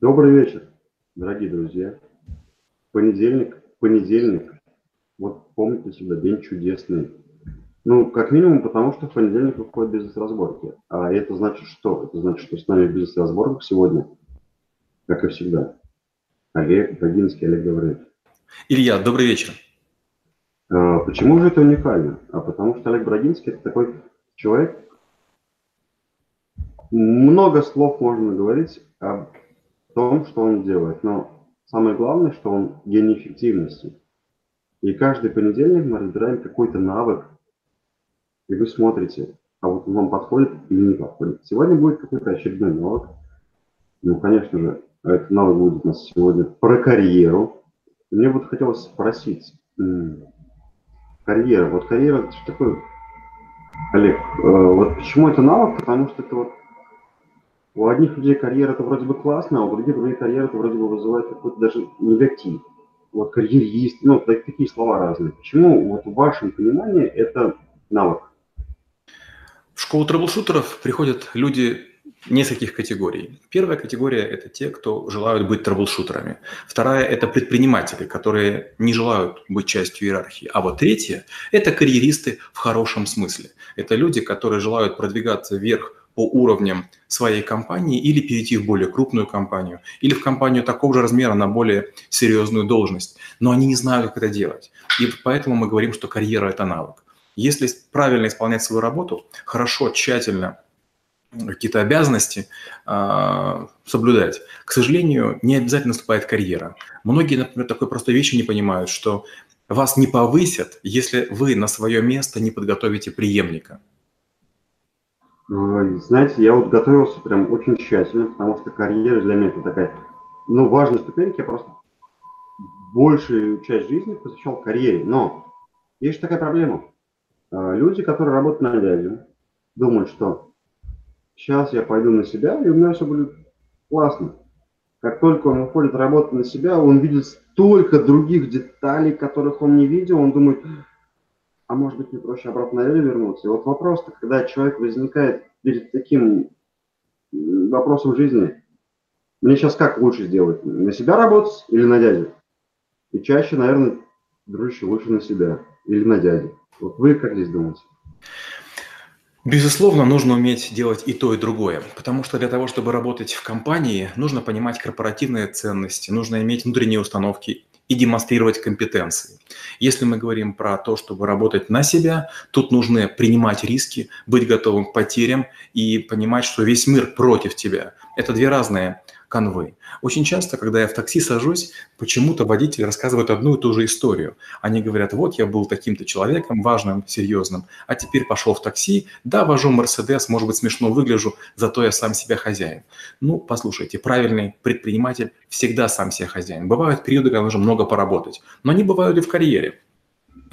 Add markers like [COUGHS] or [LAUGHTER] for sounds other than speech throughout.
Добрый вечер, дорогие друзья. Понедельник, понедельник. Вот помните всегда, день чудесный. Ну, как минимум, потому что в понедельник выходит бизнес-разборки. А это значит что? Это значит, что с нами в бизнес-разборках сегодня, как и всегда, Олег Богинский, Олег Гаврилович. Илья, добрый вечер. А, почему же это уникально? А потому что Олег Брагинский – это такой человек, много слов можно говорить об том, что он делает, но самое главное, что он гений эффективности. И каждый понедельник мы разбираем какой-то навык, и вы смотрите, а вот он вам подходит или не подходит. Сегодня будет какой-то очередной навык. Ну, конечно же, этот навык будет у нас сегодня про карьеру. мне вот хотелось спросить, карьера, вот карьера, что такое, Олег, э, вот почему это навык? Потому что это вот у одних людей карьера это вроде бы классно, а у других людей карьера это вроде бы вызывает какой-то даже негатив. Вот карьерист, ну, такие слова разные. Почему вот в вашем понимании это навык? В школу трэблшутеров приходят люди нескольких категорий. Первая категория – это те, кто желают быть трэблшутерами. Вторая – это предприниматели, которые не желают быть частью иерархии. А вот третья – это карьеристы в хорошем смысле. Это люди, которые желают продвигаться вверх по уровням своей компании или перейти в более крупную компанию, или в компанию такого же размера на более серьезную должность. Но они не знают, как это делать. И поэтому мы говорим, что карьера – это навык. Если правильно исполнять свою работу, хорошо, тщательно какие-то обязанности э, соблюдать, к сожалению, не обязательно наступает карьера. Многие, например, такой простой вещи не понимают, что вас не повысят, если вы на свое место не подготовите преемника. Знаете, я вот готовился прям очень тщательно, потому что карьера для меня это такая, ну, важная ступенька. Я просто большую часть жизни посвящал карьере. Но есть такая проблема. А, люди, которые работают на дядю, думают, что сейчас я пойду на себя, и у меня все будет классно. Как только он уходит работать на себя, он видит столько других деталей, которых он не видел, он думает, а может быть, не проще обратно на вернуться. И вот вопрос, когда человек возникает перед таким вопросом жизни, мне сейчас как лучше сделать? На себя работать или на дядю? И чаще, наверное, дружище, лучше на себя или на дядю. Вот вы как здесь думаете? Безусловно, нужно уметь делать и то, и другое, потому что для того, чтобы работать в компании, нужно понимать корпоративные ценности, нужно иметь внутренние установки и демонстрировать компетенции. Если мы говорим про то, чтобы работать на себя, тут нужно принимать риски, быть готовым к потерям и понимать, что весь мир против тебя. Это две разные конвой. Очень часто, когда я в такси сажусь, почему-то водители рассказывают одну и ту же историю. Они говорят, вот я был таким-то человеком, важным, серьезным, а теперь пошел в такси, да, вожу Мерседес, может быть, смешно выгляжу, зато я сам себя хозяин. Ну, послушайте, правильный предприниматель всегда сам себе хозяин. Бывают периоды, когда нужно много поработать, но они бывают и в карьере.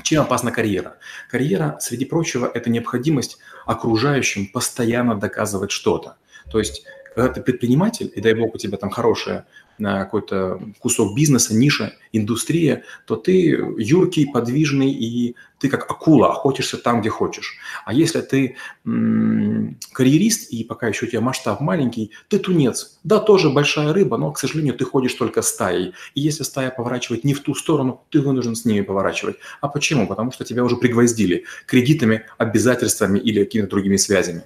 Чем опасна карьера? Карьера, среди прочего, это необходимость окружающим постоянно доказывать что-то. То есть когда ты предприниматель, и дай бог у тебя там хорошая какой-то кусок бизнеса, ниша, индустрия, то ты юркий, подвижный, и ты как акула охотишься там, где хочешь. А если ты карьерист, и пока еще у тебя масштаб маленький, ты тунец. Да, тоже большая рыба, но, к сожалению, ты ходишь только стаей. И если стая поворачивает не в ту сторону, ты вынужден с ними поворачивать. А почему? Потому что тебя уже пригвоздили кредитами, обязательствами или какими-то другими связями.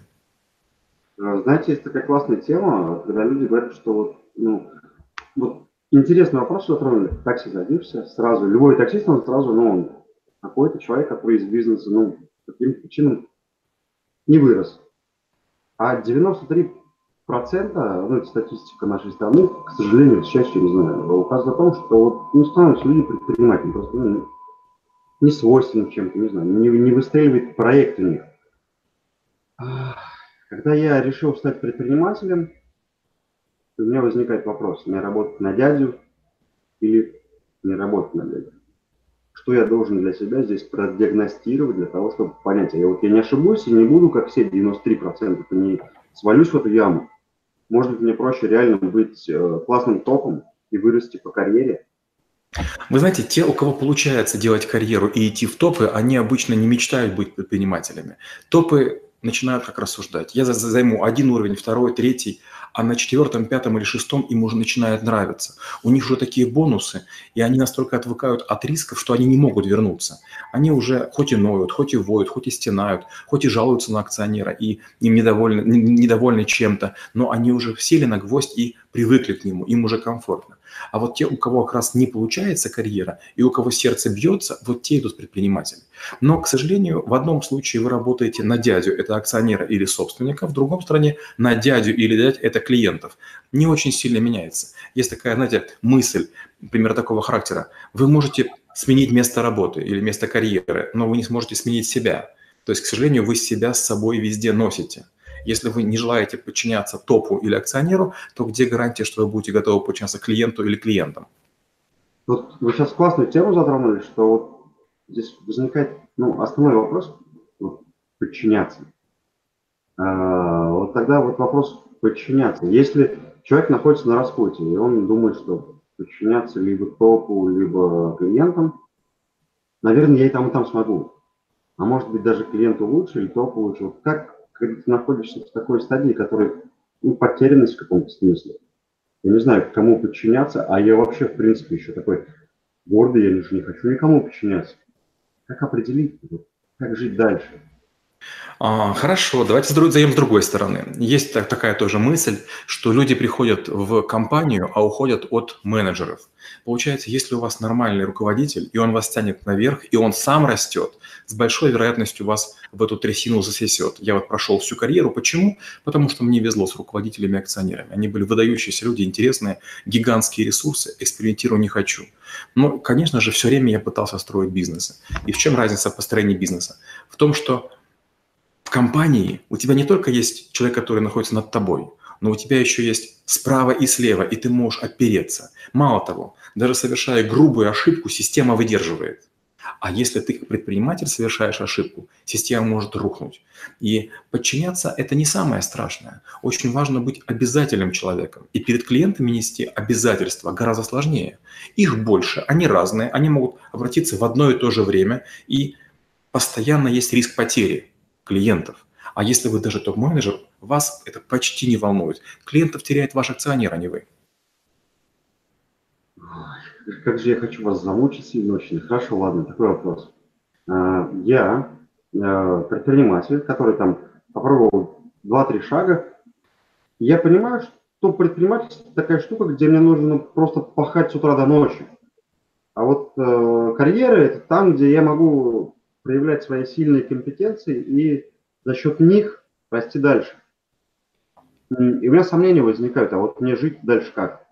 Э, знаете, есть такая классная тема, когда люди говорят, что вот, ну, вот интересный вопрос затронули. В такси садишься, сразу, любой таксист, он сразу, ну, он какой-то человек, который из бизнеса, ну, по каким-то причинам не вырос. А 93 процента, ну, это статистика нашей страны, к сожалению, к счастью, не знаю, указывает о том, что вот не становятся люди предпринимателями, просто ну, не свойственным чем-то, не знаю, не, не выстреливает проект у них. Когда я решил стать предпринимателем, у меня возникает вопрос, мне работать на дядю или не работать на дядю? Что я должен для себя здесь продиагностировать для того, чтобы понять, а я вот я не ошибусь и не буду, как все 93%, не свалюсь в эту яму. Может быть, мне проще реально быть э, классным топом и вырасти по карьере, вы знаете, те, у кого получается делать карьеру и идти в топы, они обычно не мечтают быть предпринимателями. Топы начинают как рассуждать. Я займу один уровень, второй, третий, а на четвертом, пятом или шестом им уже начинает нравиться. У них уже такие бонусы, и они настолько отвыкают от рисков, что они не могут вернуться. Они уже хоть и ноют, хоть и воют, хоть и стенают, хоть и жалуются на акционера, и им недовольны, недовольны чем-то, но они уже сели на гвоздь и привыкли к нему, им уже комфортно. А вот те, у кого как раз не получается карьера, и у кого сердце бьется, вот те идут предприниматели. Но, к сожалению, в одном случае вы работаете на дядю, это акционера или собственника, в другом стране на дядю или дядь, это клиентов. Не очень сильно меняется. Есть такая, знаете, мысль, например, такого характера. Вы можете сменить место работы или место карьеры, но вы не сможете сменить себя. То есть, к сожалению, вы себя с собой везде носите. Если вы не желаете подчиняться топу или акционеру, то где гарантия, что вы будете готовы подчиняться клиенту или клиентам? Вот вы сейчас классную тему затронули, что вот здесь возникает ну, основной вопрос вот, подчиняться. А, вот тогда вот вопрос подчиняться. Если человек находится на распутье, и он думает, что подчиняться либо топу, либо клиентам, наверное, я и там, и там смогу. А может быть, даже клиенту лучше, или топу лучше. Вот как когда ты находишься в такой стадии, которая ну, потерянность в каком-то смысле. Я не знаю, кому подчиняться, а я вообще, в принципе, еще такой гордый, я же не хочу никому подчиняться. Как определить, как жить дальше? А, хорошо, давайте зайдем с другой стороны. Есть так, такая тоже мысль, что люди приходят в компанию, а уходят от менеджеров. Получается, если у вас нормальный руководитель, и он вас тянет наверх, и он сам растет, с большой вероятностью вас в эту трясину засосет. Я вот прошел всю карьеру. Почему? Потому что мне везло с руководителями и акционерами. Они были выдающиеся люди, интересные, гигантские ресурсы. Экспериментирую не хочу. Но, конечно же, все время я пытался строить бизнесы. И в чем разница построения бизнеса? В том, что в компании у тебя не только есть человек, который находится над тобой, но у тебя еще есть справа и слева, и ты можешь опереться. Мало того, даже совершая грубую ошибку, система выдерживает. А если ты как предприниматель совершаешь ошибку, система может рухнуть. И подчиняться – это не самое страшное. Очень важно быть обязательным человеком. И перед клиентами нести обязательства гораздо сложнее. Их больше, они разные, они могут обратиться в одно и то же время, и постоянно есть риск потери клиентов. А если вы даже топ-менеджер, вас это почти не волнует. Клиентов теряет ваш акционер, а не вы. Как же я хочу вас замучить сильно очень. Хорошо, ладно, такой вопрос. А, я а, предприниматель, который там попробовал 2-3 шага. Я понимаю, что предпринимательство такая штука, где мне нужно просто пахать с утра до ночи. А вот э, карьера это там, где я могу проявлять свои сильные компетенции и за счет них расти дальше. И у меня сомнения возникают, а вот мне жить дальше как?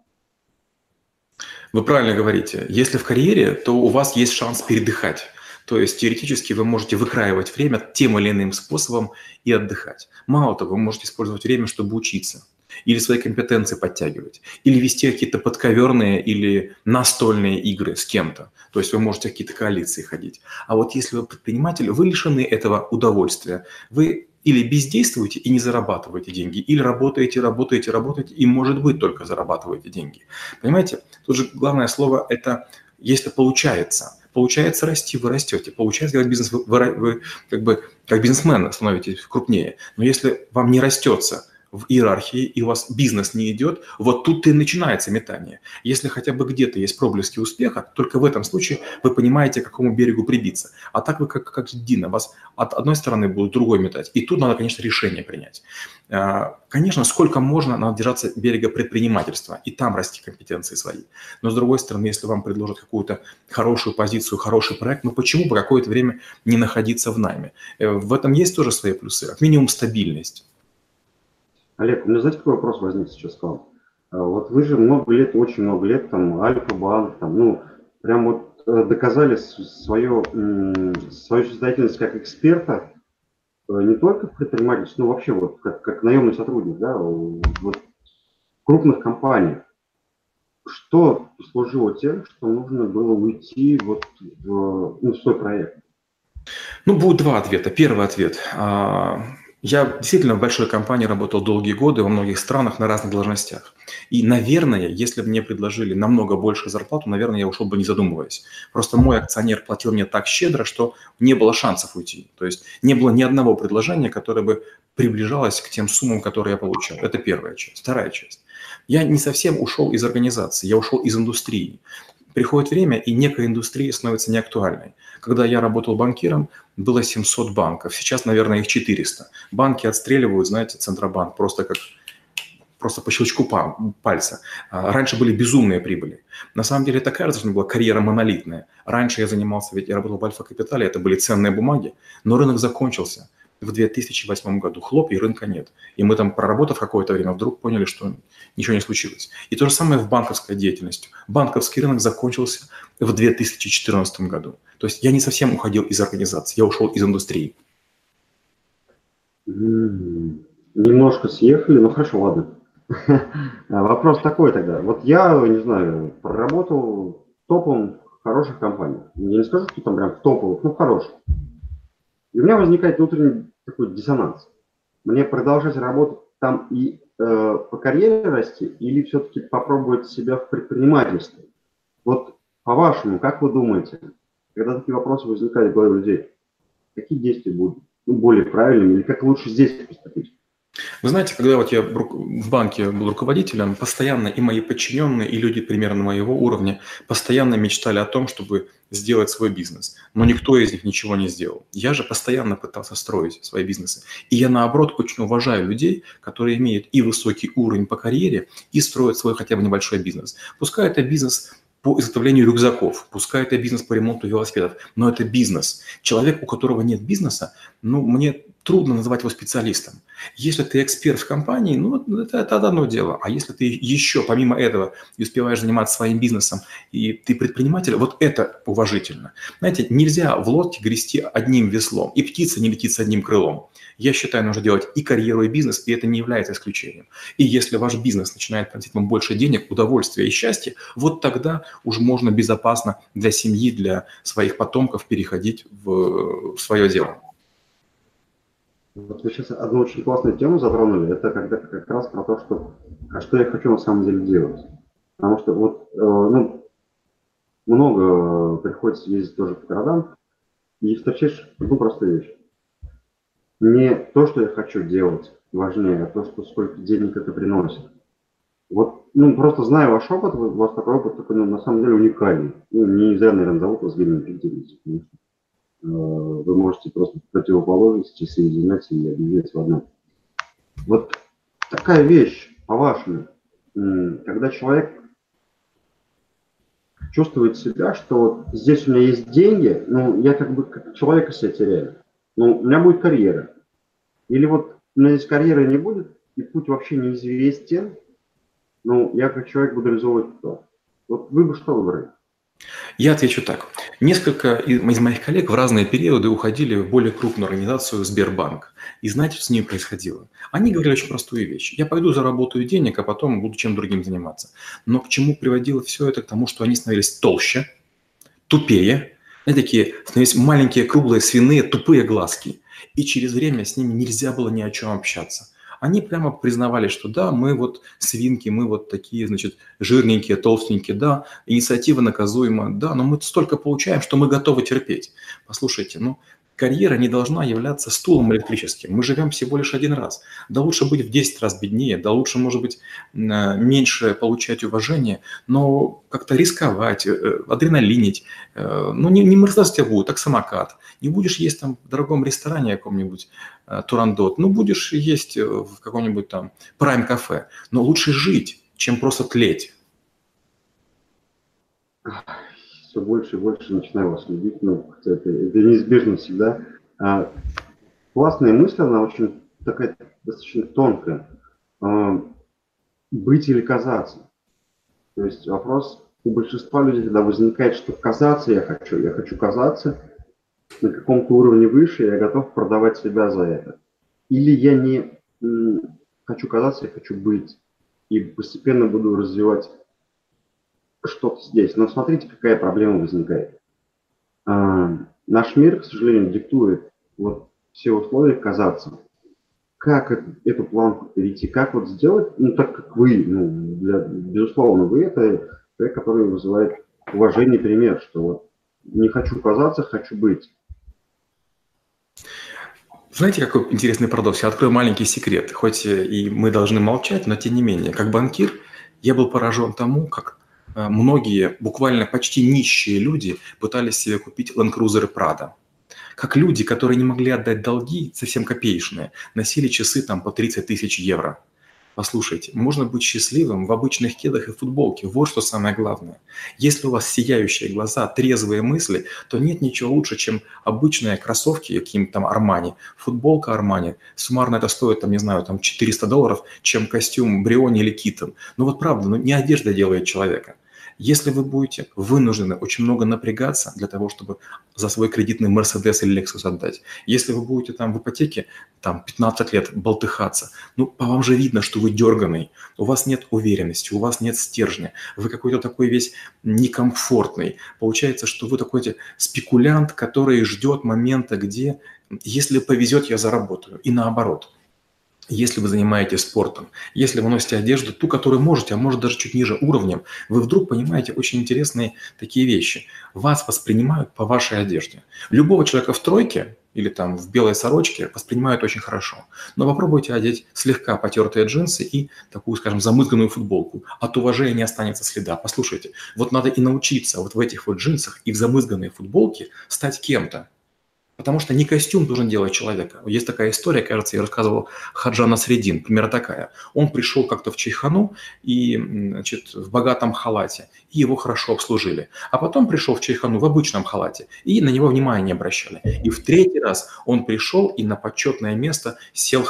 Вы правильно говорите. Если в карьере, то у вас есть шанс передыхать. То есть теоретически вы можете выкраивать время тем или иным способом и отдыхать. Мало того, вы можете использовать время, чтобы учиться или свои компетенции подтягивать, или вести какие-то подковерные или настольные игры с кем-то. То есть вы можете какие-то коалиции ходить. А вот если вы предприниматель, вы лишены этого удовольствия. Вы или бездействуете и не зарабатываете деньги, или работаете, работаете, работаете, и, может быть, только зарабатываете деньги. Понимаете? Тут же главное слово – это если получается. Получается расти, вы растете. Получается делать бизнес, вы, вы как бы как бизнесмен становитесь крупнее. Но если вам не растется – в иерархии, и у вас бизнес не идет, вот тут и начинается метание. Если хотя бы где-то есть проблески успеха, только в этом случае вы понимаете, к какому берегу прибиться. А так вы как, как Дина, вас от одной стороны будут другой метать. И тут надо, конечно, решение принять. А, конечно, сколько можно, надо держаться берега предпринимательства и там расти компетенции свои. Но с другой стороны, если вам предложат какую-то хорошую позицию, хороший проект, ну почему по какое-то время не находиться в найме? Э, в этом есть тоже свои плюсы. Как минимум стабильность. Олег, у меня, знаете, какой вопрос возник сейчас к вам? А, вот вы же много лет, очень много лет, там, Альфа-банк, там, ну, прям вот э, доказали свою, свою состоятельность как эксперта, э, не только в предпринимательстве, но вообще вот как, как наемный сотрудник, да, вот крупных компаниях. Что послужило тем, что нужно было уйти вот в, ну, в свой проект? Ну, будет два ответа. Первый ответ. Я действительно в большой компании работал долгие годы во многих странах на разных должностях. И, наверное, если бы мне предложили намного больше зарплату, наверное, я ушел бы не задумываясь. Просто мой акционер платил мне так щедро, что не было шансов уйти. То есть не было ни одного предложения, которое бы приближалось к тем суммам, которые я получал. Это первая часть. Вторая часть. Я не совсем ушел из организации, я ушел из индустрии. Приходит время, и некая индустрия становится неактуальной. Когда я работал банкиром, было 700 банков, сейчас, наверное, их 400. Банки отстреливают, знаете, Центробанк просто как просто по щелчку пальца. А, раньше были безумные прибыли. На самом деле кажется, что была карьера монолитная. Раньше я занимался, ведь я работал в Альфа-Капитале, это были ценные бумаги, но рынок закончился в 2008 году. Хлоп, и рынка нет. И мы там, проработав какое-то время, вдруг поняли, что ничего не случилось. И то же самое в банковской деятельности. Банковский рынок закончился в 2014 году. То есть я не совсем уходил из организации, я ушел из индустрии. Немножко съехали, ну хорошо, ладно. [LAUGHS] Вопрос такой тогда. Вот я, не знаю, проработал топом хороших компаниях. Я не скажу, что там прям в топовых, но хороших. И у меня возникает внутренний такой диссонанс. Мне продолжать работать там и э, по карьере расти, или все-таки попробовать себя в предпринимательстве? Вот по-вашему, как вы думаете, когда такие вопросы возникают в голове людей, какие действия будут ну, более правильными, или как лучше здесь поступить? Вы знаете, когда вот я в банке был руководителем, постоянно и мои подчиненные, и люди примерно моего уровня постоянно мечтали о том, чтобы сделать свой бизнес. Но никто из них ничего не сделал. Я же постоянно пытался строить свои бизнесы. И я, наоборот, очень уважаю людей, которые имеют и высокий уровень по карьере, и строят свой хотя бы небольшой бизнес. Пускай это бизнес по изготовлению рюкзаков, пускай это бизнес по ремонту велосипедов, но это бизнес. Человек, у которого нет бизнеса, ну, мне трудно называть его специалистом. Если ты эксперт в компании, ну, это, это одно дело. А если ты еще, помимо этого, успеваешь заниматься своим бизнесом, и ты предприниматель, вот это уважительно. Знаете, нельзя в лодке грести одним веслом, и птица не летит с одним крылом. Я считаю, нужно делать и карьеру, и бизнес, и это не является исключением. И если ваш бизнес начинает приносить вам больше денег, удовольствия и счастья, вот тогда уже можно безопасно для семьи, для своих потомков переходить в свое дело. Вот вы сейчас одну очень классную тему затронули, это когда как раз про то, что а что я хочу на самом деле делать. Потому что вот э, ну, много приходится ездить тоже по городам и встречаешь одну простую вещь не то, что я хочу делать, важнее, а то, что сколько денег это приносит. Вот, ну, просто знаю ваш опыт, у вас такой опыт такой, ну, на самом деле уникальный. Ну, не зря, наверное, зовут вас потому что э, вы можете просто противоположности соединять и объединять в одном. Вот такая вещь, по-вашему, когда человек чувствует себя, что вот здесь у меня есть деньги, ну, я как бы как человека себя теряю. Ну, у меня будет карьера. Или вот у меня здесь карьеры не будет, и путь вообще неизвестен, ну, я как человек буду реализовывать то. Вот вы бы что выбрали? Я отвечу так. Несколько из моих коллег в разные периоды уходили в более крупную организацию Сбербанк. И знаете, что с ними происходило? Они говорили очень простую вещь. Я пойду заработаю денег, а потом буду чем другим заниматься. Но к чему приводило все это? К тому, что они становились толще, тупее, знаете, такие становились маленькие, круглые, свиные, тупые глазки. И через время с ними нельзя было ни о чем общаться. Они прямо признавали, что да, мы вот свинки, мы вот такие, значит, жирненькие, толстенькие, да, инициатива наказуема, да, но мы столько получаем, что мы готовы терпеть. Послушайте, ну, Карьера не должна являться стулом электрическим. Мы живем всего лишь один раз. Да лучше быть в 10 раз беднее, да лучше, может быть, э, меньше получать уважение, но как-то рисковать, э, адреналинить. Э, ну, не, не будет, так самокат. Не будешь есть там в дорогом ресторане каком-нибудь Турандот, ну, будешь есть в каком-нибудь там прайм-кафе. Но лучше жить, чем просто тлеть все больше и больше начинаю вас любить, ну, это, это неизбежно всегда. А, классная мысль, она очень такая достаточно тонкая. А, быть или казаться. То есть вопрос у большинства людей тогда возникает, что казаться я хочу, я хочу казаться на каком-то уровне выше, я готов продавать себя за это. Или я не хочу казаться, я хочу быть. И постепенно буду развивать что-то здесь. Но смотрите, какая проблема возникает. А, наш мир, к сожалению, диктует вот все условия казаться. как эту планку перейти, как вот сделать, ну, так как вы, ну, для, безусловно, вы это человек, который вызывает уважение пример, что вот не хочу казаться, хочу быть. Знаете, какой интересный парадокс? Я открою маленький секрет. Хоть и мы должны молчать, но тем не менее, как банкир, я был поражен тому, как э, многие, буквально почти нищие люди пытались себе купить Land Cruiser Prado. Как люди, которые не могли отдать долги, совсем копеечные, носили часы там по 30 тысяч евро – Послушайте, можно быть счастливым в обычных кедах и футболке. Вот что самое главное. Если у вас сияющие глаза, трезвые мысли, то нет ничего лучше, чем обычные кроссовки, каким-то там Армани, футболка Армани. Суммарно это стоит, там, не знаю, там 400 долларов, чем костюм Бриони или Китон. Ну вот правда, ну не одежда делает человека. Если вы будете вынуждены очень много напрягаться для того, чтобы за свой кредитный Mercedes или Lexus отдать, если вы будете там в ипотеке там 15 лет болтыхаться, ну, по вам же видно, что вы дерганый, у вас нет уверенности, у вас нет стержня, вы какой-то такой весь некомфортный. Получается, что вы такой спекулянт, который ждет момента, где, если повезет, я заработаю. И наоборот – если вы занимаетесь спортом, если вы носите одежду, ту, которую можете, а может даже чуть ниже уровнем, вы вдруг понимаете очень интересные такие вещи. Вас воспринимают по вашей одежде. Любого человека в тройке или там в белой сорочке воспринимают очень хорошо. Но попробуйте одеть слегка потертые джинсы и такую, скажем, замызганную футболку. От уважения не останется следа. Послушайте, вот надо и научиться вот в этих вот джинсах и в замызганной футболке стать кем-то. Потому что не костюм должен делать человека. Есть такая история, кажется, я рассказывал Хаджана Средин, примерно такая. Он пришел как-то в Чайхану и, значит, в богатом халате, и его хорошо обслужили. А потом пришел в Чайхану в обычном халате, и на него внимания не обращали. И в третий раз он пришел и на почетное место сел,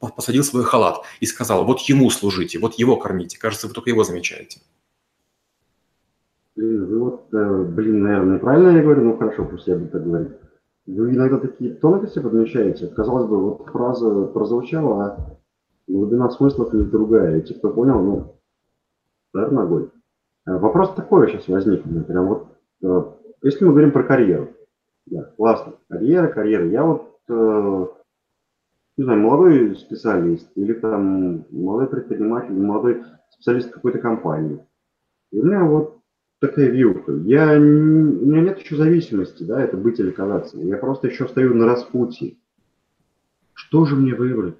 посадил свой халат и сказал, вот ему служите, вот его кормите. Кажется, вы только его замечаете. Блин, вы вот, э, блин, наверное, правильно я говорю, ну хорошо, пусть я буду так говорить. Вы иногда такие тонкости подмечаете. Казалось бы, вот фраза прозвучала, а глубина смыслов не другая. И те, кто понял, ну, удар ногой. Э, вопрос такой сейчас возник. Прям вот, э, если мы говорим про карьеру. Да, классно. Карьера, карьера. Я вот, э, не знаю, молодой специалист или там молодой предприниматель, молодой специалист какой-то компании. И у меня вот такая вилка. Я, у меня нет еще зависимости, да, это быть или казаться. Я просто еще стою на распутье. Что же мне выбрать?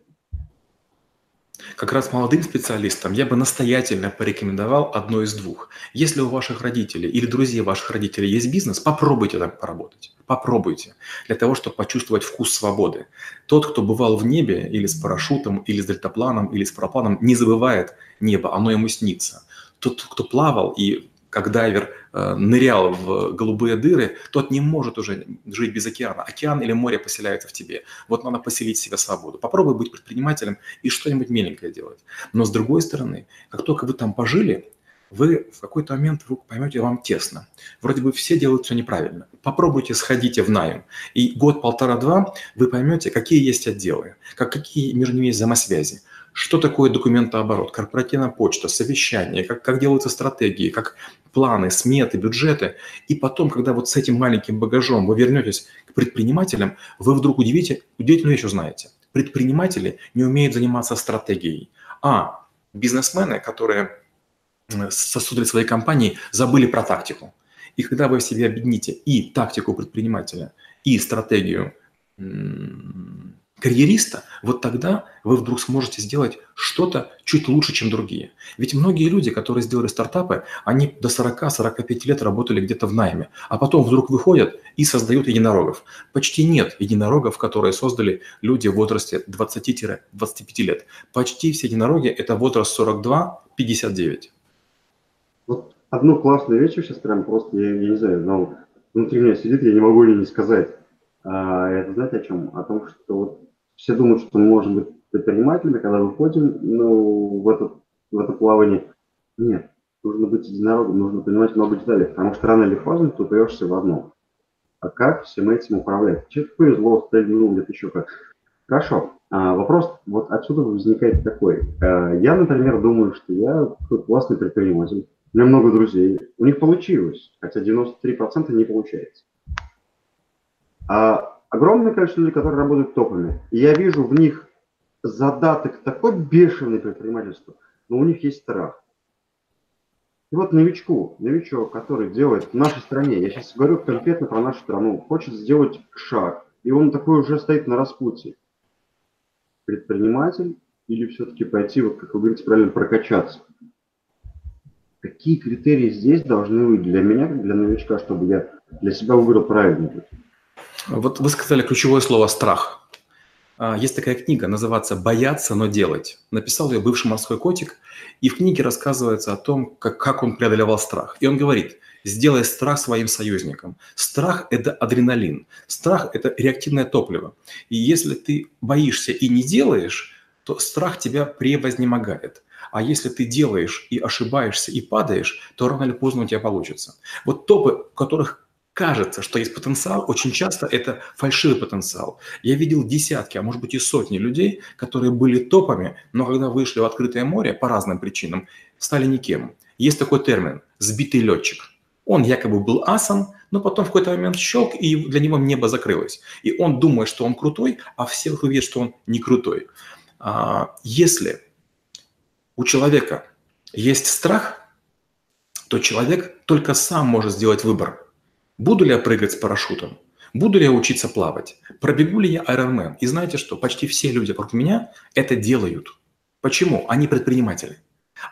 Как раз молодым специалистам я бы настоятельно порекомендовал одно из двух. Если у ваших родителей или друзей ваших родителей есть бизнес, попробуйте там поработать. Попробуйте. Для того, чтобы почувствовать вкус свободы. Тот, кто бывал в небе или с парашютом, или с дельтапланом, или с парапланом, не забывает небо, оно ему снится. Тот, кто плавал и как дайвер э, нырял в голубые дыры, тот не может уже жить без океана. Океан или море поселяется в тебе. Вот надо поселить в себя свободу. Попробуй быть предпринимателем и что-нибудь меленькое делать. Но с другой стороны, как только вы там пожили, вы в какой-то момент вдруг поймете, вам тесно. Вроде бы все делают все неправильно. Попробуйте, сходите в найм. И год, полтора-два вы поймете, какие есть отделы, как, какие между ними есть взаимосвязи что такое документооборот, корпоративная почта, совещание, как, как делаются стратегии, как планы, сметы, бюджеты. И потом, когда вот с этим маленьким багажом вы вернетесь к предпринимателям, вы вдруг удивите, удивительную вещь узнаете. Предприниматели не умеют заниматься стратегией. А бизнесмены, которые создали свои компании, забыли про тактику. И когда вы в себе объедините и тактику предпринимателя, и стратегию карьериста, вот тогда вы вдруг сможете сделать что-то чуть лучше, чем другие. Ведь многие люди, которые сделали стартапы, они до 40-45 лет работали где-то в найме, а потом вдруг выходят и создают единорогов. Почти нет единорогов, которые создали люди в возрасте 20-25 лет. Почти все единороги – это возраст 42-59. Вот одну классную вещь сейчас прям просто, я, я не знаю, но внутри меня сидит, я не могу ей не сказать. А, это знаете о чем? О том, что вот все думают, что мы можем быть предпринимателями, когда выходим ну, в, это, в это плавание. Нет, нужно быть единорогом, нужно понимать много деталей, потому что рано или поздно ты упрешься в одно. А как всем этим управлять? Человек повезло, стрельнул, где-то еще как. Хорошо. А, вопрос вот отсюда возникает такой. А, я, например, думаю, что я классный предприниматель. У меня много друзей. У них получилось, хотя 93% не получается. А огромное количество людей, которые работают топами. И я вижу в них задаток такой бешеный предпринимательство, но у них есть страх. И вот новичку, новичок, который делает в нашей стране, я сейчас говорю конкретно про нашу страну, хочет сделать шаг, и он такой уже стоит на распутье. Предприниматель или все-таки пойти, вот как вы говорите, правильно прокачаться? Какие критерии здесь должны быть для меня, как для новичка, чтобы я для себя выбрал правильный путь? Вот вы сказали ключевое слово «страх». А, есть такая книга, называется «Бояться, но делать». Написал ее бывший морской котик, и в книге рассказывается о том, как, как он преодолевал страх. И он говорит, сделай страх своим союзником. Страх – это адреналин. Страх – это реактивное топливо. И если ты боишься и не делаешь, то страх тебя превознемогает. А если ты делаешь и ошибаешься и падаешь, то рано или поздно у тебя получится. Вот топы, которых кажется, что есть потенциал, очень часто это фальшивый потенциал. Я видел десятки, а может быть и сотни людей, которые были топами, но когда вышли в открытое море по разным причинам, стали никем. Есть такой термин – сбитый летчик. Он якобы был асом, но потом в какой-то момент щелк, и для него небо закрылось. И он думает, что он крутой, а все вокруг видят, что он не крутой. А, если у человека есть страх, то человек только сам может сделать выбор – Буду ли я прыгать с парашютом? Буду ли я учиться плавать? Пробегу ли я Ironman? И знаете что? Почти все люди вокруг меня это делают. Почему? Они предприниматели.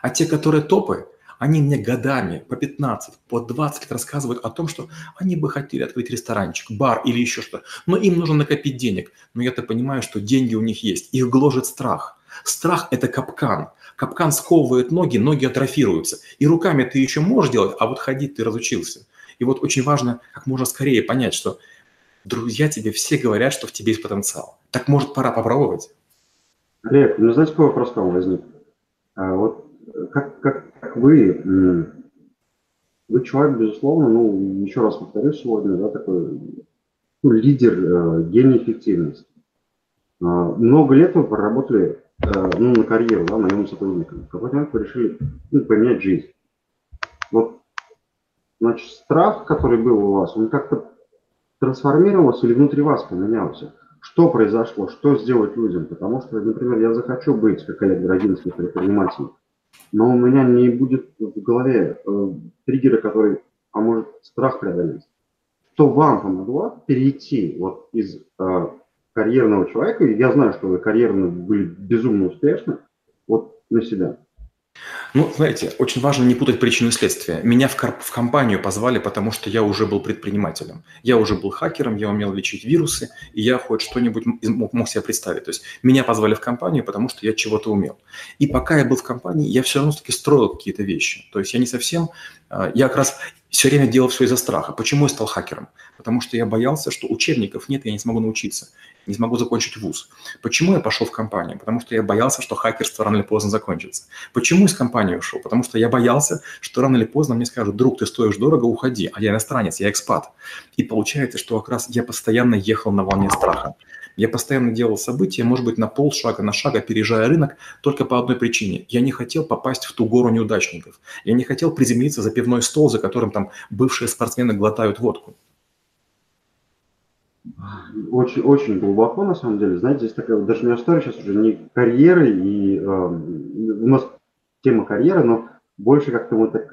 А те, которые топы, они мне годами по 15, по 20 лет рассказывают о том, что они бы хотели открыть ресторанчик, бар или еще что. Но им нужно накопить денег. Но я-то понимаю, что деньги у них есть. Их гложет страх. Страх – это капкан. Капкан сковывает ноги, ноги атрофируются. И руками ты еще можешь делать, а вот ходить ты разучился. И вот очень важно как можно скорее понять, что друзья тебе все говорят, что в тебе есть потенциал. Так может пора попробовать? Олег, ну знаете, какой вопрос к вам возник? А, вот как, как, как вы, вы человек, безусловно, ну, еще раз повторю сегодня, да, такой ну, лидер, э, гений эффективности. Э, много лет вы проработали э, ну, на карьеру, да, наемным сотрудником. В какой-то момент вы решили ну, поменять жизнь. Вот значит, страх, который был у вас, он как-то трансформировался или внутри вас поменялся? Что произошло? Что сделать людям? Потому что, например, я захочу быть, как Олег Брагинский, предпринимателем, но у меня не будет в голове э, триггера, который поможет страх преодолеть. Что вам помогло перейти вот из э, карьерного человека, я знаю, что вы карьерно были безумно успешны, вот на себя. Ну, знаете, очень важно не путать причину и следствие. Меня в, в компанию позвали, потому что я уже был предпринимателем. Я уже был хакером, я умел лечить вирусы, и я хоть что-нибудь мог, мог себе представить. То есть меня позвали в компанию, потому что я чего-то умел. И пока я был в компании, я все равно таки строил какие-то вещи. То есть я не совсем... А, я как раз все время делал все из-за страха. Почему я стал хакером? Потому что я боялся, что учебников нет, я не смогу научиться не смогу закончить вуз. Почему я пошел в компанию? Потому что я боялся, что хакерство рано или поздно закончится. Почему из компании ушел? Потому что я боялся, что рано или поздно мне скажут, друг, ты стоишь дорого, уходи, а я иностранец, я экспат. И получается, что как раз я постоянно ехал на волне страха. Я постоянно делал события, может быть, на полшага, на шаг, опережая рынок, только по одной причине. Я не хотел попасть в ту гору неудачников. Я не хотел приземлиться за пивной стол, за которым там бывшие спортсмены глотают водку. Очень, очень глубоко, на самом деле. Знаете, здесь такая, даже меня история сейчас уже не карьеры, и э, у нас тема карьеры, но больше как-то вот так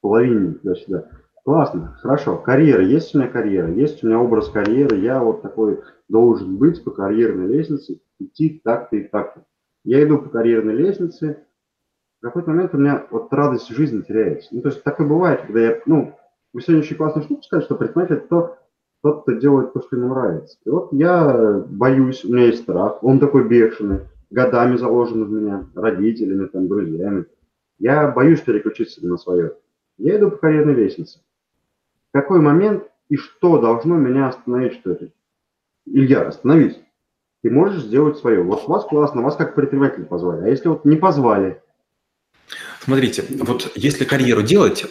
половине туда-сюда. Классно, хорошо. Карьера. Есть у меня карьера, есть у меня образ карьеры. Я вот такой должен быть по карьерной лестнице, идти так-то и так-то. Я иду по карьерной лестнице, в какой-то момент у меня вот радость жизни теряется. Ну, то есть так и бывает, когда я, ну, вы сегодня очень классную штуку сказали, что предприниматель то, тот, кто делает то, что ему нравится. И вот я боюсь, у меня есть страх, он такой бешеный, годами заложен в меня, родителями, там, друзьями. Я боюсь переключиться на свое. Я иду по карьерной лестнице. В какой момент и что должно меня остановить, что это? Илья, остановись. Ты можешь сделать свое. Вот вас классно, вас как предприниматель позвали. А если вот не позвали? Смотрите, вот если карьеру делать,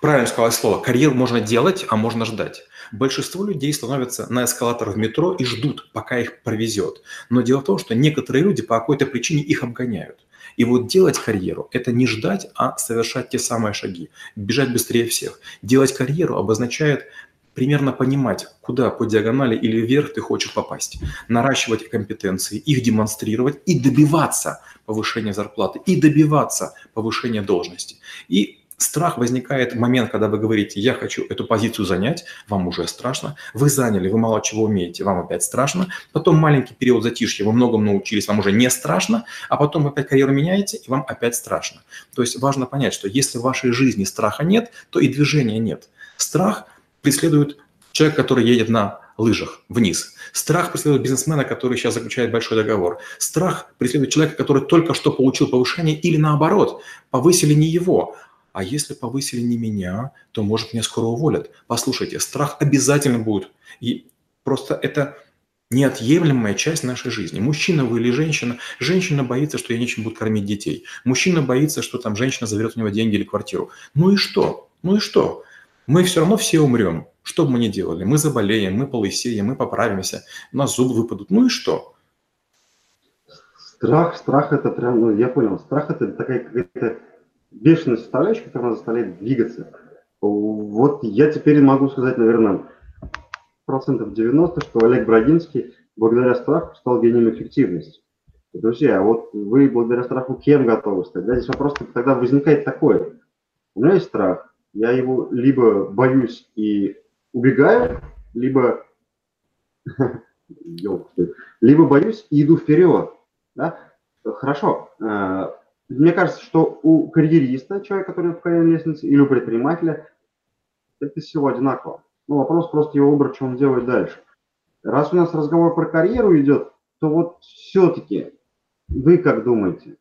правильно сказали слово, карьеру можно делать, а можно ждать. Большинство людей становятся на эскалатор в метро и ждут, пока их провезет. Но дело в том, что некоторые люди по какой-то причине их обгоняют. И вот делать карьеру – это не ждать, а совершать те самые шаги, бежать быстрее всех. Делать карьеру обозначает примерно понимать, куда по диагонали или вверх ты хочешь попасть, наращивать компетенции, их демонстрировать и добиваться повышения зарплаты, и добиваться повышения должности. И Страх возникает в момент, когда вы говорите, я хочу эту позицию занять, вам уже страшно. Вы заняли, вы мало чего умеете, вам опять страшно. Потом маленький период затишья, вы многому научились, вам уже не страшно. А потом вы опять карьеру меняете, и вам опять страшно. То есть важно понять, что если в вашей жизни страха нет, то и движения нет. Страх преследует человек, который едет на лыжах вниз. Страх преследует бизнесмена, который сейчас заключает большой договор. Страх преследует человека, который только что получил повышение или наоборот, повысили не его, а если повысили не меня, то, может, меня скоро уволят. Послушайте, страх обязательно будет. И просто это неотъемлемая часть нашей жизни. Мужчина вы или женщина. Женщина боится, что я нечем буду кормить детей. Мужчина боится, что там женщина заберет у него деньги или квартиру. Ну и что? Ну и что? Мы все равно все умрем. Что бы мы ни делали? Мы заболеем, мы полысеем, мы поправимся, у нас зубы выпадут. Ну и что? Страх, страх это прям, ну я понял, страх это такая какая-то бешеная составляющая, которая нас заставляет двигаться. Вот я теперь могу сказать, наверное, процентов 90, что Олег Брагинский благодаря страху стал гением эффективности. Друзья, а вот вы благодаря страху кем готовы стать? Да, здесь вопрос тогда возникает такой. У меня есть страх, я его либо боюсь и убегаю, либо, [LAUGHS] либо боюсь и иду вперед. Да? Хорошо, э, мне кажется, что у карьериста, человека, который в карьерной лестнице, или у предпринимателя, это все одинаково. Ну, вопрос просто его выбор, что он делает дальше. Раз у нас разговор про карьеру идет, то вот все-таки вы как думаете,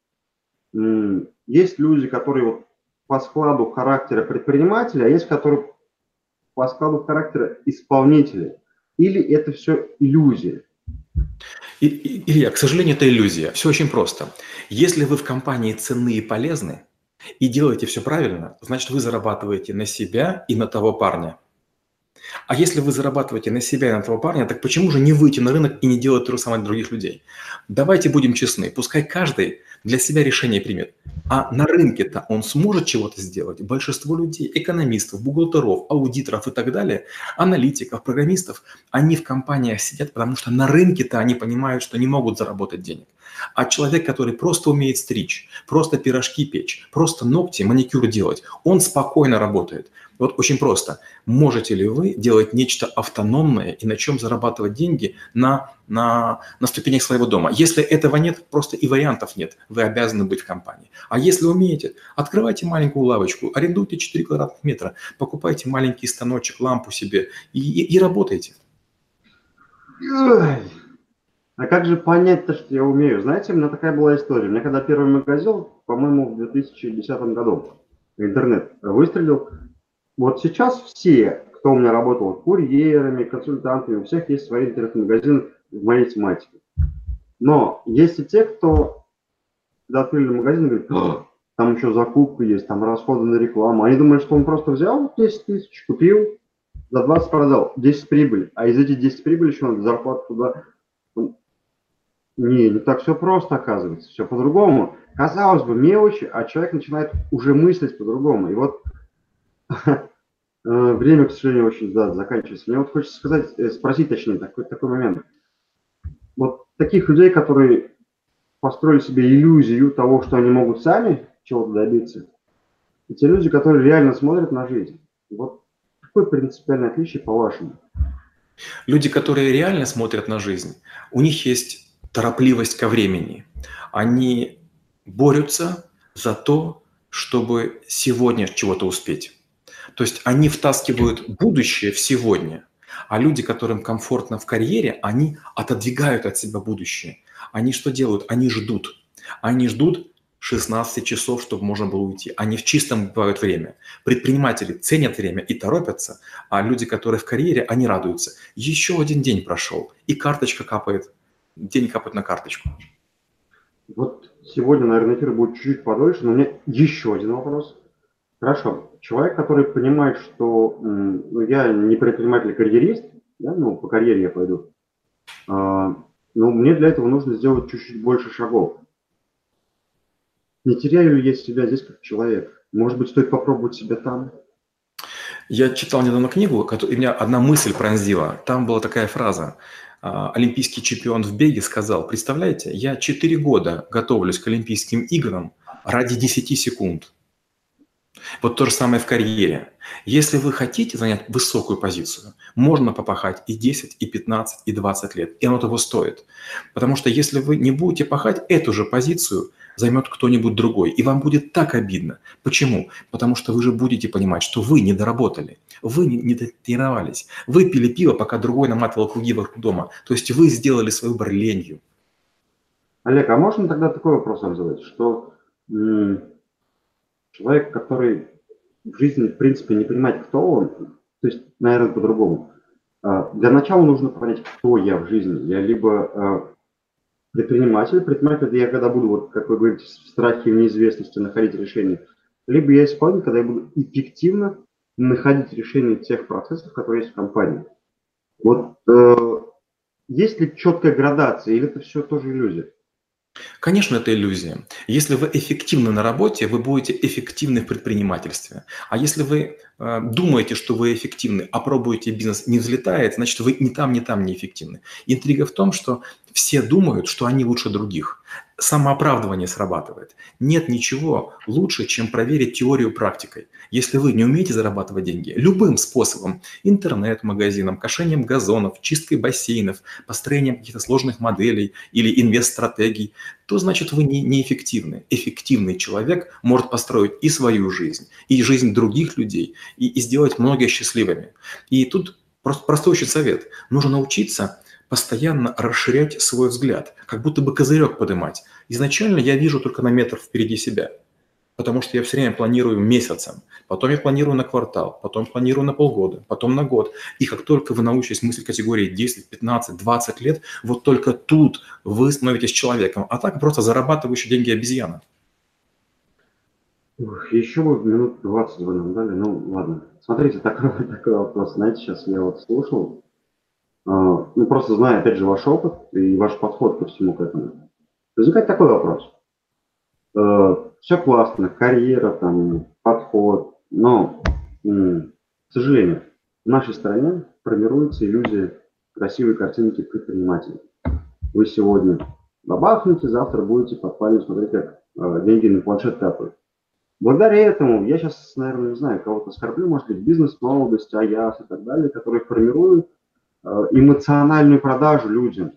есть люди, которые вот по складу характера предпринимателя, а есть которые по складу характера исполнителя. Или это все иллюзия? И, и, Илья, к сожалению, это иллюзия. Все очень просто. Если вы в компании ценны и полезны, и делаете все правильно, значит, вы зарабатываете на себя и на того парня. А если вы зарабатываете на себя и на того парня, так почему же не выйти на рынок и не делать то же самое для других людей? Давайте будем честны. Пускай каждый для себя решение примет. А на рынке-то он сможет чего-то сделать. Большинство людей, экономистов, бухгалтеров, аудиторов и так далее, аналитиков, программистов, они в компаниях сидят, потому что на рынке-то они понимают, что не могут заработать денег. А человек, который просто умеет стричь, просто пирожки печь, просто ногти, маникюр делать, он спокойно работает. Вот очень просто. Можете ли вы делать нечто автономное и на чем зарабатывать деньги на, на, на ступенях своего дома? Если этого нет, просто и вариантов нет. Вы обязаны быть в компании. А если умеете, открывайте маленькую лавочку, арендуйте 4 квадратных метра, покупайте маленький станочек, лампу себе и, и, и работайте. А как же понять-то, что я умею? Знаете, у меня такая была история. У меня когда первый магазин, по-моему, в 2010 году, интернет выстрелил, вот сейчас все, кто у меня работал курьерами, консультантами, у всех есть свои интернет-магазины в моей тематике. Но есть и те, кто, когда открыли магазин, говорит, «А, там еще закупка есть, там расходы на рекламу. Они думают, что он просто взял 10 тысяч, купил, за 20 продал, 10 прибыли. А из этих 10 прибыли еще надо зарплату туда. Не, не так все просто оказывается, все по-другому. Казалось бы, мелочи, а человек начинает уже мыслить по-другому. И вот время, к сожалению, очень да, заканчивается. Мне вот хочется сказать, э, спросить точнее такой, такой момент. Вот таких людей, которые построили себе иллюзию того, что они могут сами чего-то добиться, и те люди, которые реально смотрят на жизнь. Вот какое принципиальное отличие по-вашему? Люди, которые реально смотрят на жизнь, у них есть торопливость ко времени. Они борются за то, чтобы сегодня чего-то успеть. То есть они втаскивают будущее в сегодня, а люди, которым комфортно в карьере, они отодвигают от себя будущее. Они что делают? Они ждут. Они ждут 16 часов, чтобы можно было уйти. Они в чистом бывают время. Предприниматели ценят время и торопятся, а люди, которые в карьере, они радуются. Еще один день прошел, и карточка капает. День капает на карточку. Вот сегодня, наверное, эфир будет чуть-чуть подольше, но у меня еще один вопрос. Хорошо. Человек, который понимает, что ну, я не предприниматель, а карьерист, да, ну, по карьере я пойду, а, но мне для этого нужно сделать чуть-чуть больше шагов. Не теряю ли я себя здесь как человек? Может быть, стоит попробовать себя там? Я читал недавно книгу, и меня одна мысль пронзила. Там была такая фраза. А, олимпийский чемпион в беге сказал, представляете, я 4 года готовлюсь к Олимпийским играм ради 10 секунд. Вот то же самое в карьере. Если вы хотите занять высокую позицию, можно попахать и 10, и 15, и 20 лет, и оно того стоит. Потому что если вы не будете пахать эту же позицию, займет кто-нибудь другой, и вам будет так обидно. Почему? Потому что вы же будете понимать, что вы не доработали, вы не, тренировались, вы пили пиво, пока другой наматывал круги вокруг дома. То есть вы сделали свой выбор ленью. Олег, а можно тогда такой вопрос вам задать, что человек, который в жизни, в принципе, не понимает, кто он, то есть, наверное, по-другому. А, для начала нужно понять, кто я в жизни. Я либо а, предприниматель, предприниматель я когда буду, вот, как вы говорите, в страхе и в неизвестности находить решение, либо я исполнитель, когда я буду эффективно находить решение тех процессов, которые есть в компании. Вот э, есть ли четкая градация, или это все тоже иллюзия? Конечно, это иллюзия. Если вы эффективны на работе, вы будете эффективны в предпринимательстве. А если вы э, думаете, что вы эффективны, а пробуете бизнес не взлетает, значит вы ни там, ни там не эффективны. Интрига в том, что все думают, что они лучше других самооправдывание срабатывает. Нет ничего лучше, чем проверить теорию практикой. Если вы не умеете зарабатывать деньги любым способом, интернет-магазином, кошением газонов, чисткой бассейнов, построением каких-то сложных моделей или инвест-стратегий, то значит вы не, неэффективны. Эффективный человек может построить и свою жизнь, и жизнь других людей, и, и сделать многие счастливыми. И тут просто простой очень совет. Нужно научиться постоянно расширять свой взгляд, как будто бы козырек поднимать. Изначально я вижу только на метр впереди себя, потому что я все время планирую месяцем, потом я планирую на квартал, потом планирую на полгода, потом на год. И как только вы научитесь мыслить категории 10, 15, 20 лет, вот только тут вы становитесь человеком, а так просто зарабатывающий деньги обезьяна. Еще бы минут 20 вы нам дали, ну ладно. Смотрите, такой, [LAUGHS] такой вопрос, знаете, сейчас я вот слушал, ну, просто зная, опять же, ваш опыт и ваш подход ко всему к этому, возникает такой вопрос. А, Все классно, карьера, там, подход, но, к сожалению, в нашей стране формируется иллюзия красивой картинки предпринимателей. Вы сегодня бабахнете, завтра будете подпаливать, смотреть, как а, деньги на планшет капают. Благодаря этому, я сейчас, наверное, не знаю, кого-то оскорблю, может быть, бизнес-молодость, АЯС и так далее, которые формируют Э, эмоциональную продажу людям.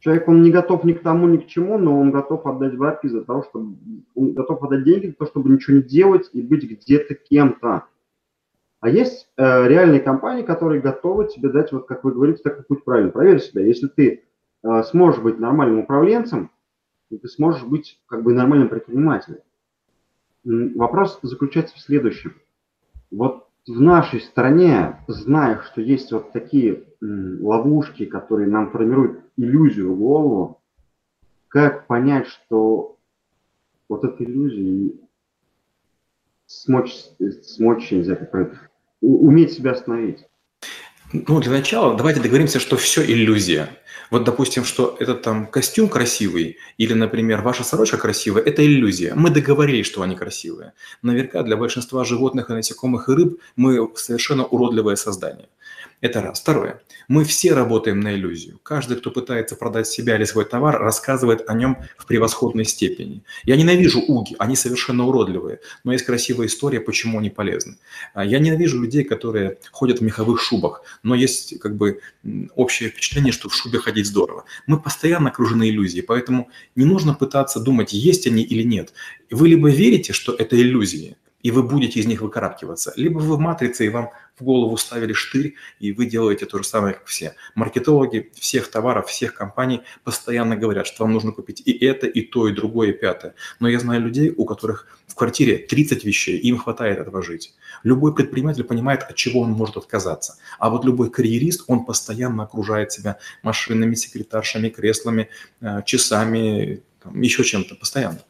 Человек, он не готов ни к тому, ни к чему, но он готов отдать бабки за того, чтобы... Он готов отдать деньги за то, чтобы ничего не делать и быть где-то кем-то. А есть э, реальные компании, которые готовы тебе дать, вот как вы говорите, такой путь правильно. Проверь себя. Если ты э, сможешь быть нормальным управленцем, ты сможешь быть как бы нормальным предпринимателем. Вопрос заключается в следующем. Вот в нашей стране, зная, что есть вот такие ловушки, которые нам формируют иллюзию в голову, как понять, что вот эта иллюзия смочь, смочь, не знаю, как уметь себя остановить. Ну, для начала давайте договоримся, что все иллюзия. Вот, допустим, что этот там костюм красивый или, например, ваша сорочка красивая, это иллюзия. Мы договорились, что они красивые. Наверняка для большинства животных и насекомых и рыб мы совершенно уродливое создание. Это раз. Второе. Мы все работаем на иллюзию. Каждый, кто пытается продать себя или свой товар, рассказывает о нем в превосходной степени. Я ненавижу уги, они совершенно уродливые, но есть красивая история, почему они полезны. А я ненавижу людей, которые ходят в меховых шубах, но есть как бы общее впечатление, что в шубе ходить здорово. Мы постоянно окружены иллюзией, поэтому не нужно пытаться думать, есть они или нет. Вы либо верите, что это иллюзии, и вы будете из них выкарабкиваться. Либо вы в матрице, и вам в голову ставили штырь, и вы делаете то же самое, как все. Маркетологи всех товаров, всех компаний постоянно говорят, что вам нужно купить и это, и то, и другое, и пятое. Но я знаю людей, у которых в квартире 30 вещей, им хватает этого жить. Любой предприниматель понимает, от чего он может отказаться. А вот любой карьерист, он постоянно окружает себя машинами, секретаршами, креслами, э, часами, там, еще чем-то, постоянно.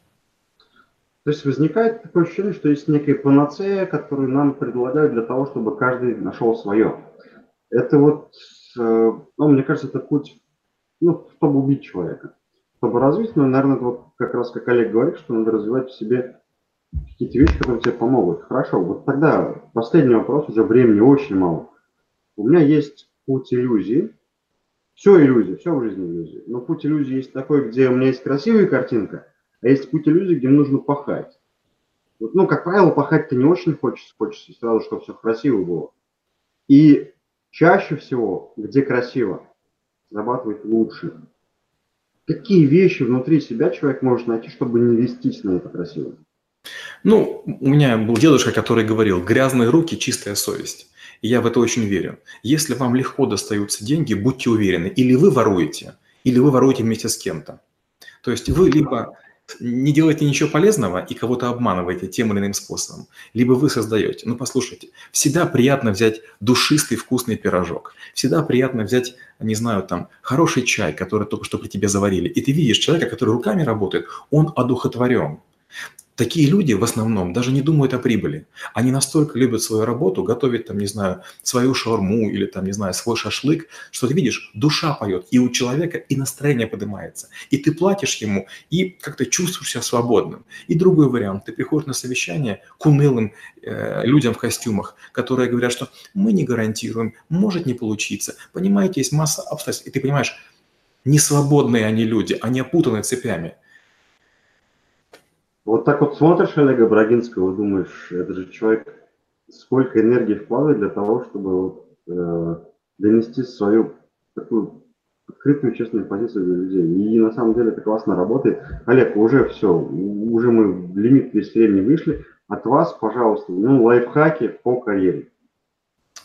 То есть возникает такое ощущение, что есть некая панацея, которую нам предлагают для того, чтобы каждый нашел свое. Это вот, э, ну, мне кажется, это путь, ну, чтобы убить человека. Чтобы развить, ну, наверное, вот как раз как Олег говорит, что надо развивать в себе какие-то вещи, которые тебе помогут. Хорошо, вот тогда последний вопрос, уже времени очень мало. У меня есть путь иллюзии. Все иллюзии, все в жизни иллюзии. Но путь иллюзии есть такой, где у меня есть красивая картинка, а есть путь иллюзии, где нужно пахать. Вот, ну, как правило, пахать-то не очень хочется, хочется сразу, чтобы все красиво было. И чаще всего, где красиво, зарабатывать лучше. Какие вещи внутри себя человек может найти, чтобы не вестись на это красиво? Ну, у меня был дедушка, который говорил, грязные руки, чистая совесть. И я в это очень верю. Если вам легко достаются деньги, будьте уверены, или вы воруете, или вы воруете вместе с кем-то. То есть вы либо не делаете ничего полезного и кого-то обманываете тем или иным способом, либо вы создаете. Ну, послушайте, всегда приятно взять душистый вкусный пирожок, всегда приятно взять, не знаю, там, хороший чай, который только что при тебе заварили, и ты видишь человека, который руками работает, он одухотворен. Такие люди в основном даже не думают о прибыли. Они настолько любят свою работу, готовят там, не знаю, свою шаурму или там, не знаю, свой шашлык, что ты видишь, душа поет, и у человека и настроение поднимается. И ты платишь ему, и как-то чувствуешь себя свободным. И другой вариант, ты приходишь на совещание к унылым э, людям в костюмах, которые говорят, что мы не гарантируем, может не получиться. Понимаете, есть масса обстоятельств, и ты понимаешь, не свободные они люди, они опутаны цепями. Вот так вот смотришь Олега Брагинского, думаешь, это же человек сколько энергии вкладывает для того, чтобы вот, э, донести свою такую открытую, честную позицию для людей. И на самом деле это классно работает. Олег, уже все, уже мы в лимит весь времени вышли. От вас, пожалуйста, ну, лайфхаки по карьере.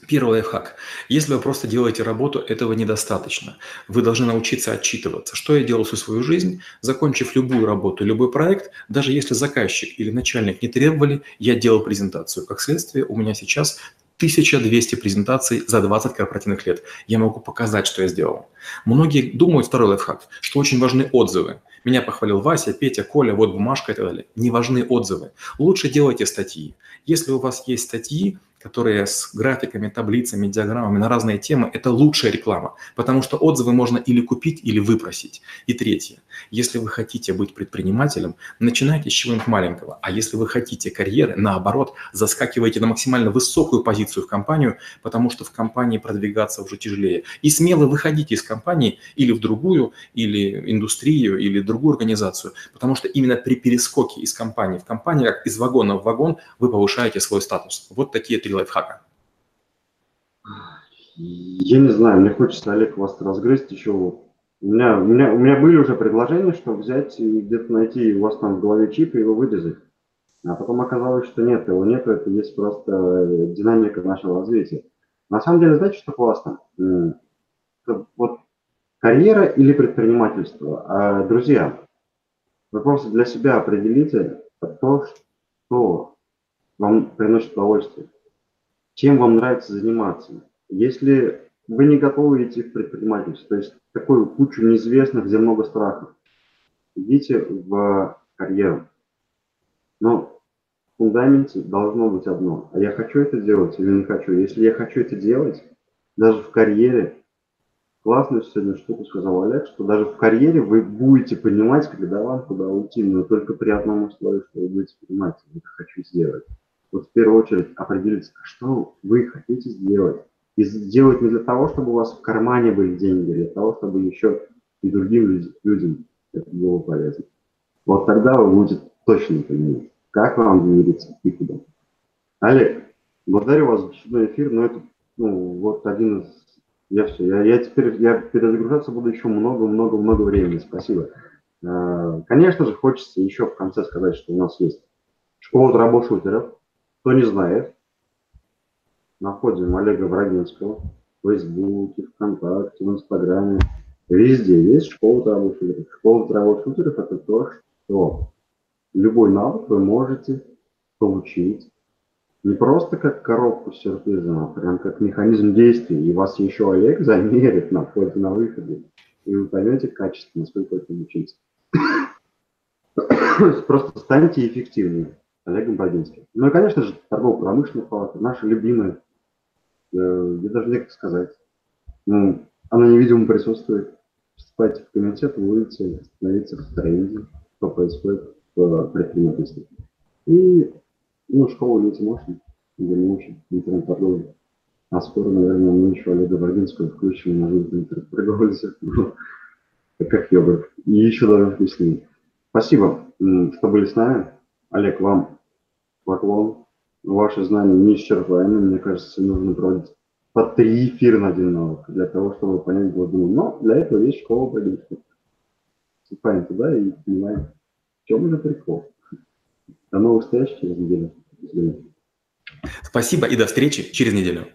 Первый лайфхак. Если вы просто делаете работу, этого недостаточно. Вы должны научиться отчитываться. Что я делал всю свою жизнь? Закончив любую работу, любой проект, даже если заказчик или начальник не требовали, я делал презентацию. Как следствие, у меня сейчас 1200 презентаций за 20 корпоративных лет. Я могу показать, что я сделал. Многие думают, второй лайфхак, что очень важны отзывы. Меня похвалил Вася, Петя, Коля, вот бумажка и так далее. Не важны отзывы. Лучше делайте статьи. Если у вас есть статьи, которые с графиками, таблицами, диаграммами на разные темы, это лучшая реклама, потому что отзывы можно или купить, или выпросить. И третье, если вы хотите быть предпринимателем, начинайте с чего-нибудь маленького, а если вы хотите карьеры, наоборот, заскакивайте на максимально высокую позицию в компанию, потому что в компании продвигаться уже тяжелее. И смело выходите из компании или в другую, или индустрию, или другую организацию, потому что именно при перескоке из компании в компанию, как из вагона в вагон, вы повышаете свой статус. Вот такие три три лайфхака? Я не знаю, мне хочется, Олег, вас разгрызть еще. У меня, у, меня, у меня были уже предложения, что взять и где-то найти у вас там в голове чип и его вырезать. А потом оказалось, что нет, его нет, это есть просто э, динамика нашего развития. На самом деле, знаете, что классно? Вот карьера или предпринимательство. А, друзья, вы просто для себя определите то, что вам приносит удовольствие чем вам нравится заниматься. Если вы не готовы идти в предпринимательство, то есть такую кучу неизвестных, где много страхов, идите в карьеру. Но в фундаменте должно быть одно. А я хочу это делать или не хочу? Если я хочу это делать, даже в карьере, классную сегодня штуку сказал Олег, что даже в карьере вы будете понимать, когда вам куда уйти, но только при одном условии, что вы будете понимать, это хочу сделать вот в первую очередь определиться, что вы хотите сделать. И сделать не для того, чтобы у вас в кармане были деньги, а для того, чтобы еще и другим людям это было полезно. Вот тогда вы будете точно понимать, как вам двигаться и куда. Олег, благодарю вас за очередной эфир, но это ну, вот один из... Я все, я, я теперь я перезагружаться буду еще много-много-много времени. Спасибо. А, конечно же, хочется еще в конце сказать, что у нас есть школа дробошутеров, кто не знает, находим Олега Брагинского в Фейсбуке, ВКонтакте, в Инстаграме. Везде есть школа травошутеров. Школа травошутеров – это то, что любой навык вы можете получить не просто как коробку с сюрпризом, а прям как механизм действия. И вас еще Олег замерит на входе на выходе. И вы поймете качественно, насколько это учиться. [COUGHS] Просто станьте эффективнее. Олегом Бабинским. Ну и, конечно же, торгово-промышленная палата, наша любимая, э, я даже не как сказать. Ну, она невидимо присутствует. Вступайте в комитет, вы будете становиться в тренде, что происходит в предпринимательстве. И, ну, школу лиц можно, где мы учим интернет-торговлю. А скоро, наверное, мы еще Олега Бородинского включим на интернет-торговлю, как йогурт. И еще даже вкуснее. Спасибо, что были с нами. Олег, вам поклон. Ваши знания неисчерпаемы. Мне кажется, нужно проводить по три эфира на один навык для того, чтобы понять глубину. Но для этого есть школа Брагинского. Вступаем туда и понимаем, в чем же прикол. До новых встреч через неделю. Спасибо и до встречи через неделю.